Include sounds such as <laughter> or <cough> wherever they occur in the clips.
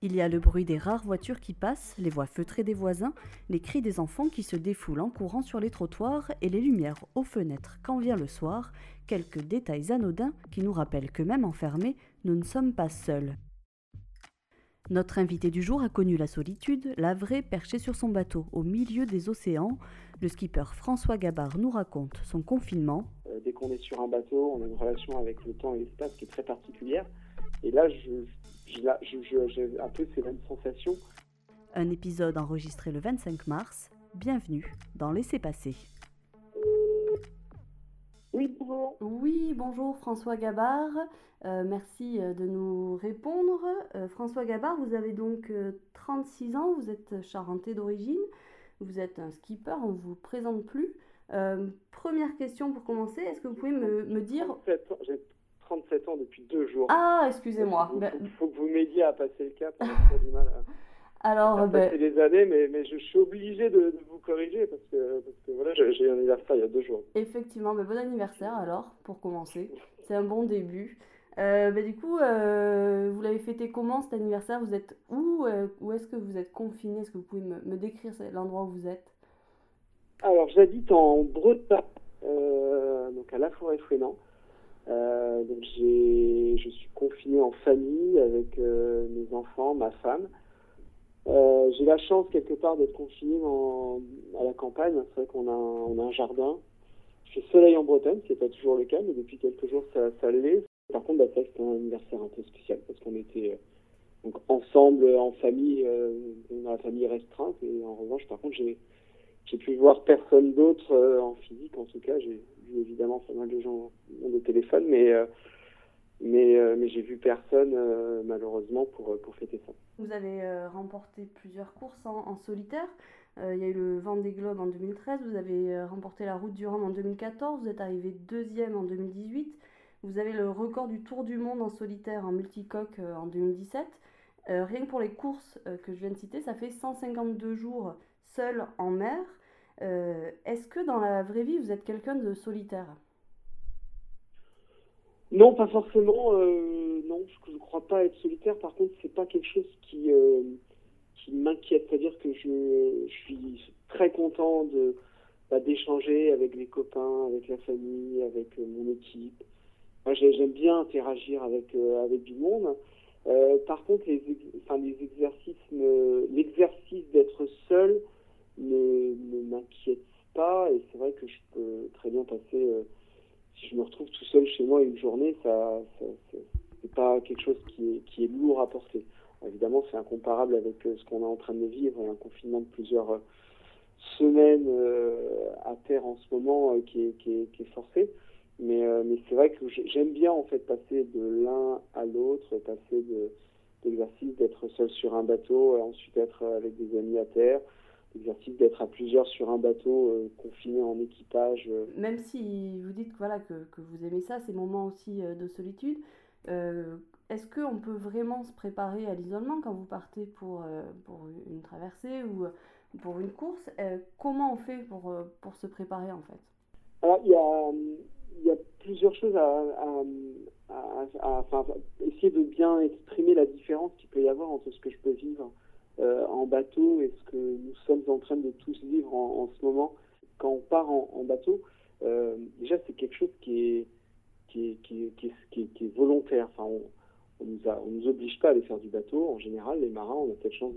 Il y a le bruit des rares voitures qui passent, les voix feutrées des voisins, les cris des enfants qui se défoulent en courant sur les trottoirs et les lumières aux fenêtres quand vient le soir, quelques détails anodins qui nous rappellent que même enfermés, nous ne sommes pas seuls. Notre invité du jour a connu la solitude, la vraie perché sur son bateau au milieu des océans. Le skipper François Gabard nous raconte son confinement. Euh, dès qu'on est sur un bateau, on a une relation avec le temps et l'espace qui est très particulière. Et là, je, j'ai un peu ces mêmes sensations. Un épisode enregistré le 25 mars. Bienvenue dans Laissez passer. Oui, bonjour. Oui, bonjour François Gabard. Euh, merci euh, de nous répondre. Euh, François Gabard, vous avez donc 36 ans, vous êtes charentais d'origine, vous êtes un skipper, on ne vous présente plus. première question pour commencer, est-ce que vous pouvez me, me dire... 37 ans depuis deux jours. Ah, excusez-moi. Il ben, faut, que vous m'aidiez à passer le cap. On du mal à, <laughs> Alors, ben... passer les années, mais, mais je, suis obligé de, vous corriger parce que, parce que voilà, j'ai un anniversaire il y a deux jours. Effectivement, mais bon anniversaire alors, pour commencer. <laughs> C'est un bon début. Euh, ben, du coup, euh, vous l'avez fêté comment cet anniversaire? Vous êtes où euh, Où est-ce que vous êtes confiné Est-ce que vous pouvez me, me décrire l'endroit où vous êtes? Alors, j'habite en Bretagne, donc à La Forêt-Fouénan. Euh, donc je suis confiné en famille avec euh, mes enfants, ma femme. Euh, j'ai la chance quelque part d'être confiné à la campagne. C'est vrai qu'on a, un jardin. Je fais soleil en Bretagne, c'est pas toujours le cas, mais depuis quelques jours ça, ça l'est. Par contre, bah, c'est un anniversaire un peu spécial parce qu'on était ensemble en famille, dans la famille restreinte. Et en revanche, par contre, j'ai j'ai pu voir personne d'autre en physique. En tout cas, j'ai évidemment pas mal de gens euh, euh, mais j'ai vu personne euh, malheureusement pour, fêter ça. Vous avez remporté plusieurs courses en, solitaire. il y a eu le Vendée Globe en 2013, vous avez remporté la Route du Rhum en 2014, vous êtes arrivé deuxième en 2018, vous avez le record du Tour du Monde en solitaire en multicoque en 2017. rien que pour les courses que je viens de citer, ça fait 152 jours seul en mer. Est-ce que dans la vraie vie, vous êtes quelqu'un de solitaire? Non, pas forcément. Euh, non, je ne crois pas être solitaire. Par contre, c'est pas quelque chose qui, euh, qui m'inquiète. C'est-à-dire que je, suis très content de bah, d'échanger avec les copains, avec la famille, avec mon équipe. J'aime bien interagir avec avec du monde. par contre, les, enfin, les exercices, l'exercice d'être seul ne, m'inquiète pas. Et c'est vrai que je peux très bien passer, euh, si je me retrouve tout seul chez moi une journée, ça, ça c'est pas quelque chose qui est, qui est lourd à porter. Évidemment, c'est incomparable avec euh, ce qu'on est en train de vivre, un confinement de plusieurs euh, semaines à terre en ce moment qui, est, qui, est, forcé. Mais, mais c'est vrai que j'aime bien en fait passer de l'un à l'autre, passer de l'exercice d'être seul sur un bateau, ensuite être avec des amis à terre, l'exercice d'être à plusieurs sur un bateau euh, confiné en équipage. Euh. Même si vous dites voilà, que, que vous aimez ça, ces moments aussi euh, de solitude, est-ce qu'on peut vraiment se préparer à l'isolement quand vous partez pour, pour une traversée ou pour une course? Comment on fait pour, pour se préparer en fait? Alors, il y a, y a plusieurs choses à, à, à, essayer de bien exprimer la différence qu'il peut y avoir entre ce que je peux vivre euh, en bateau et ce que nous sommes en train de tous vivre en, ce moment. Quand on part en, bateau, euh, déjà c'est quelque chose qui est, volontaire. Enfin, on, on nous oblige pas à aller faire du bateau. En général, les marins, on a cette chance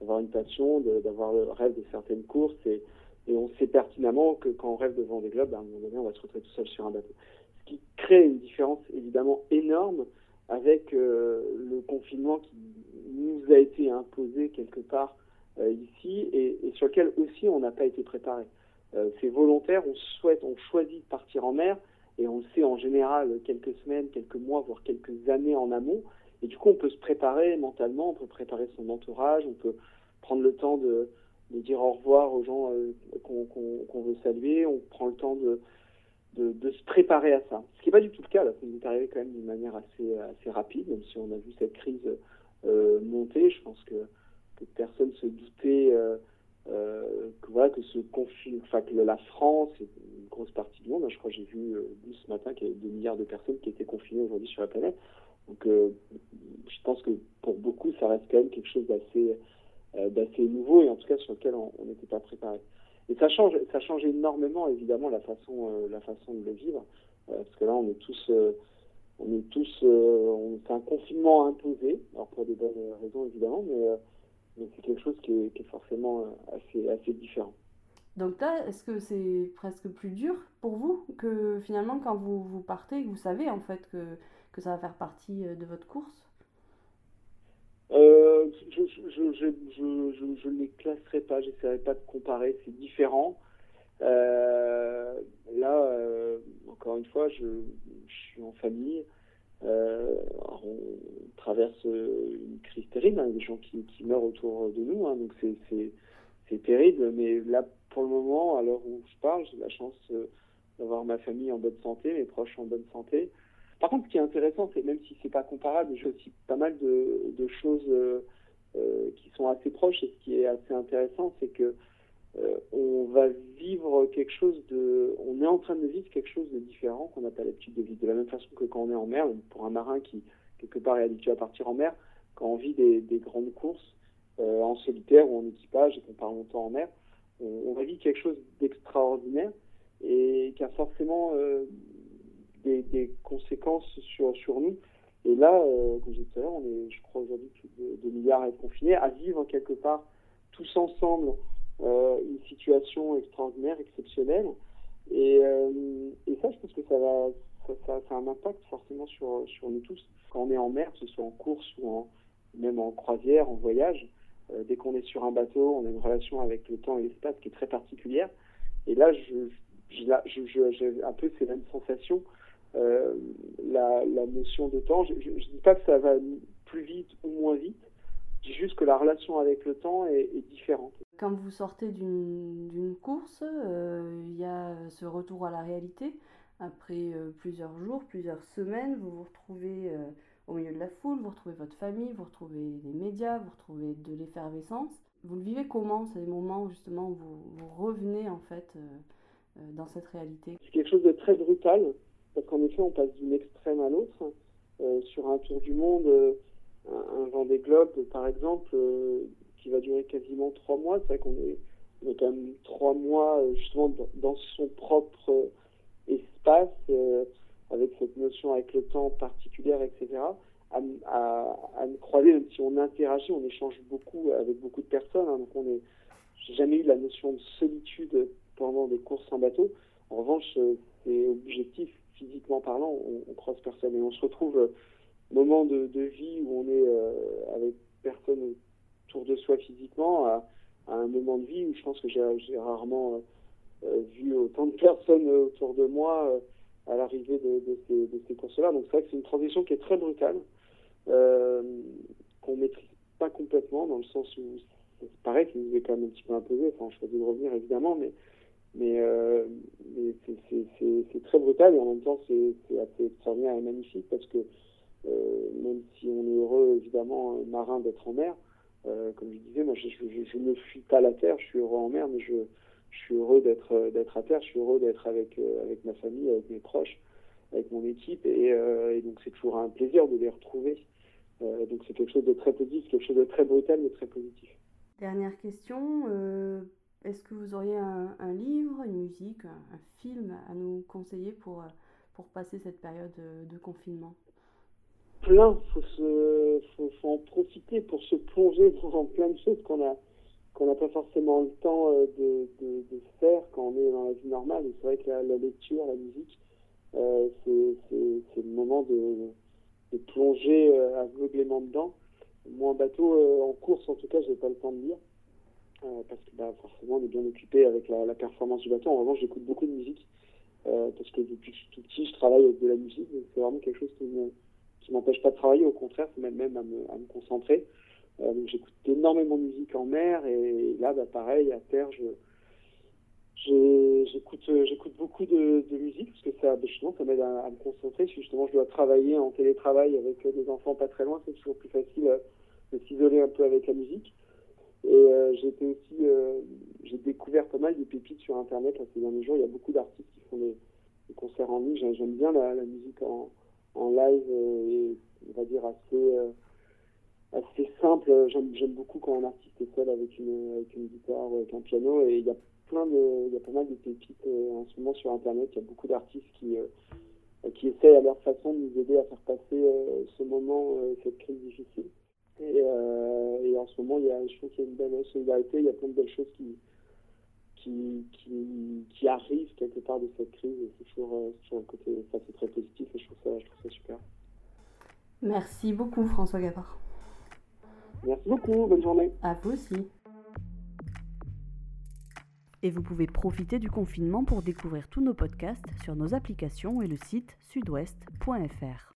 d'avoir une passion, d'avoir le rêve de certaines courses et, et on sait pertinemment que quand on rêve devant des globes, à un moment donné, on va se retrouver tout seul sur un bateau. Ce qui crée une différence évidemment énorme avec euh, le confinement qui nous a été imposé quelque part euh, ici et, sur lequel aussi on n'a pas été préparé. Euh, c'est volontaire, on souhaite, on choisit de partir en mer et on le sait en général quelques semaines, quelques mois, voire quelques années en amont. Et du coup, on peut se préparer mentalement, on peut préparer son entourage, on peut prendre le temps de, dire au revoir aux gens qu'on veut saluer, on prend le temps de, de, se préparer à ça. Ce qui n'est pas du tout le cas, là, ça est arrivé quand même d'une manière assez, assez rapide, même si on a vu cette crise euh, monter. Je pense que, que personne se doutait euh, euh, que, voilà, que ce conflit, enfin que la France une grosse partie du monde, hein, je crois que j'ai vu ce matin qu'il y avait 2 milliards de personnes qui étaient confinées aujourd'hui sur la planète. Donc je pense que pour beaucoup, ça reste quand même quelque chose d'assez nouveau et en tout cas sur lequel on n'était pas préparé. Et ça change, ça change énormément évidemment la façon, la façon de le vivre, parce que là on est tous, on est tous, c'est un confinement imposé, alors pour des bonnes raisons évidemment, mais, mais c'est quelque chose qui est, forcément assez, assez différent. Donc là, est-ce que c'est presque plus dur pour vous que finalement quand vous, vous partez, vous savez en fait que, que ça va faire partie euh, de votre course? euh, Je ne les classerai pas, j'essaierai pas de comparer, c'est différent. Euh, là, encore une fois, je, suis en famille. on traverse une crise terrible, hein, des gens qui, meurent autour de nous, hein, donc c'est terrible, mais là, pour le moment, à l'heure où je parle, j'ai la chance euh, d'avoir ma famille en bonne santé, mes proches en bonne santé. Par contre, ce qui est intéressant, c'est même si c'est pas comparable, j'ai aussi pas mal de, choses euh, euh, Et ce qui est assez intéressant, c'est que on va vivre quelque chose de, on est en train de vivre quelque chose de différent qu'on n'a pas l'habitude de vivre. De la même façon que quand on est en mer, pour un marin qui quelque part est habitué à partir en mer, quand on vit des, des grandes courses en solitaire ou en équipage et qu'on part longtemps en mer, on, va vivre quelque chose d'extraordinaire et qui a forcément euh, des, conséquences sur, sur nous. Et là, euh, comme je disais tout à l'heure, on est, je crois, aujourd'hui plus de 2 milliards à être confinés, à vivre quelque part tous ensemble euh, une situation extraordinaire, exceptionnelle. Et, et, ça, je pense que ça a un impact forcément sur, nous tous. Quand on est en mer, que ce soit en course ou même en croisière, en voyage, euh, dès qu'on est sur un bateau, on a une relation avec le temps et l'espace qui est très particulière. Et là, j'ai un peu ces mêmes sensations. Euh, la, notion de temps, je ne dis pas que ça va plus vite ou moins vite, je dis juste que la relation avec le temps est, différente. Quand vous sortez d'une course, euh, il y a ce retour à la réalité. Après plusieurs jours, plusieurs semaines, vous vous retrouvez au milieu de la foule, vous retrouvez votre famille, vous retrouvez les médias, vous retrouvez de l'effervescence. Vous le vivez comment ces moments où justement vous, vous revenez en fait euh, euh, dans cette réalité? C'est quelque chose de très brutal parce qu'en effet on passe d'une extrême à l'autre. Euh, sur un tour du monde, un, vent des globes par exemple, qui va durer quasiment trois mois, c'est vrai qu'on est, quand même trois mois justement dans son propre espace avec cette notion avec le temps particulière, etc., à, à, croiser, même si on interagit, on échange beaucoup avec beaucoup de personnes. Hein, donc on est, jamais eu la notion de solitude pendant des courses en bateau. En revanche, c'est objectif, physiquement parlant, on, on, croise personne et on se retrouve euh, moment de, vie où on est euh, avec personne autour de soi physiquement, à, un moment de vie où je pense que j'ai rarement euh, vu autant de personnes autour de moi à l'arrivée de, ces, ces courses-là. Donc c'est vrai que c'est une transition qui est très brutale, qu'on maîtrise pas complètement, dans le sens où c'est pareil, qui nous est quand même un petit peu imposé. Enfin, on choisit de revenir évidemment, mais, mais, euh, c'est très brutal et en même temps c'est assez extraordinaire et magnifique parce que euh, même si on est heureux évidemment marin d'être en mer, euh, comme je disais, moi je, ne fuis pas la terre, je suis heureux en mer, mais je, suis heureux d'être euh, d'être à terre, je suis heureux d'être avec euh, avec ma famille, avec mes proches, avec mon équipe, et, euh, et donc c'est toujours un plaisir de les retrouver. donc c'est quelque chose de très positif, quelque chose de très brutal mais très positif. Dernière question, est-ce que vous auriez un, livre, une musique, un, film à nous conseiller pour pour passer cette période de, confinement? Plein, se faut, faut, en profiter pour se plonger dans plein de choses qu'on a qu'on n'a pas forcément le temps euh, de, faire quand on est dans la vie normale. C'est vrai que la, lecture, la musique, euh, c'est le moment de, de plonger euh, aveuglément dedans. Moi, en bateau, euh, en course, en tout cas, j'ai pas le temps de lire. Euh, parce que bah, forcément, on est bien occupé avec la, performance du bateau. En revanche, j'écoute beaucoup de musique. parce que depuis que je suis tout petit, je travaille avec de la musique. C'est vraiment quelque chose qui ne m'empêche pas de travailler. Au contraire, c'est même, même à me, à concentrer. Euh, j'écoute énormément de musique en mer et là, bah, pareil, à terre, je j'écoute j'écoute beaucoup de, musique parce que ça bah, justement ça m'aide à, me concentrer si justement je dois travailler en télétravail avec des enfants pas très loin c'est toujours plus facile euh, de s'isoler un peu avec la musique et euh, j'ai aussi euh, j'ai découvert pas mal de pépites sur internet là, ces derniers jours il y a beaucoup d'artistes qui font des, concerts en ligne j'aime bien la, musique en, en live et on va dire, assez, assez simple. J'aime beaucoup quand un artiste est seul avec une, avec une guitare, avec un piano, et il y a plein de, il y a pas mal de pépites en ce moment sur Internet. Il y a beaucoup d'artistes qui qui essayent à leur façon de nous aider à faire passer ce moment, cette crise difficile. Et, et, en ce moment, il y a, je trouve qu'il y a une belle solidarité, il y a plein de belles choses qui, qui, qui, qui arrivent quelque part de cette crise. C'est toujours, toujours, un côté, ça c'est très positif et je trouve ça, je trouve ça super. Merci beaucoup François Gavard. Merci beaucoup, bonne journée. À vous aussi. Et vous pouvez profiter du confinement pour découvrir tous nos podcasts sur nos applications et le site sudouest.fr.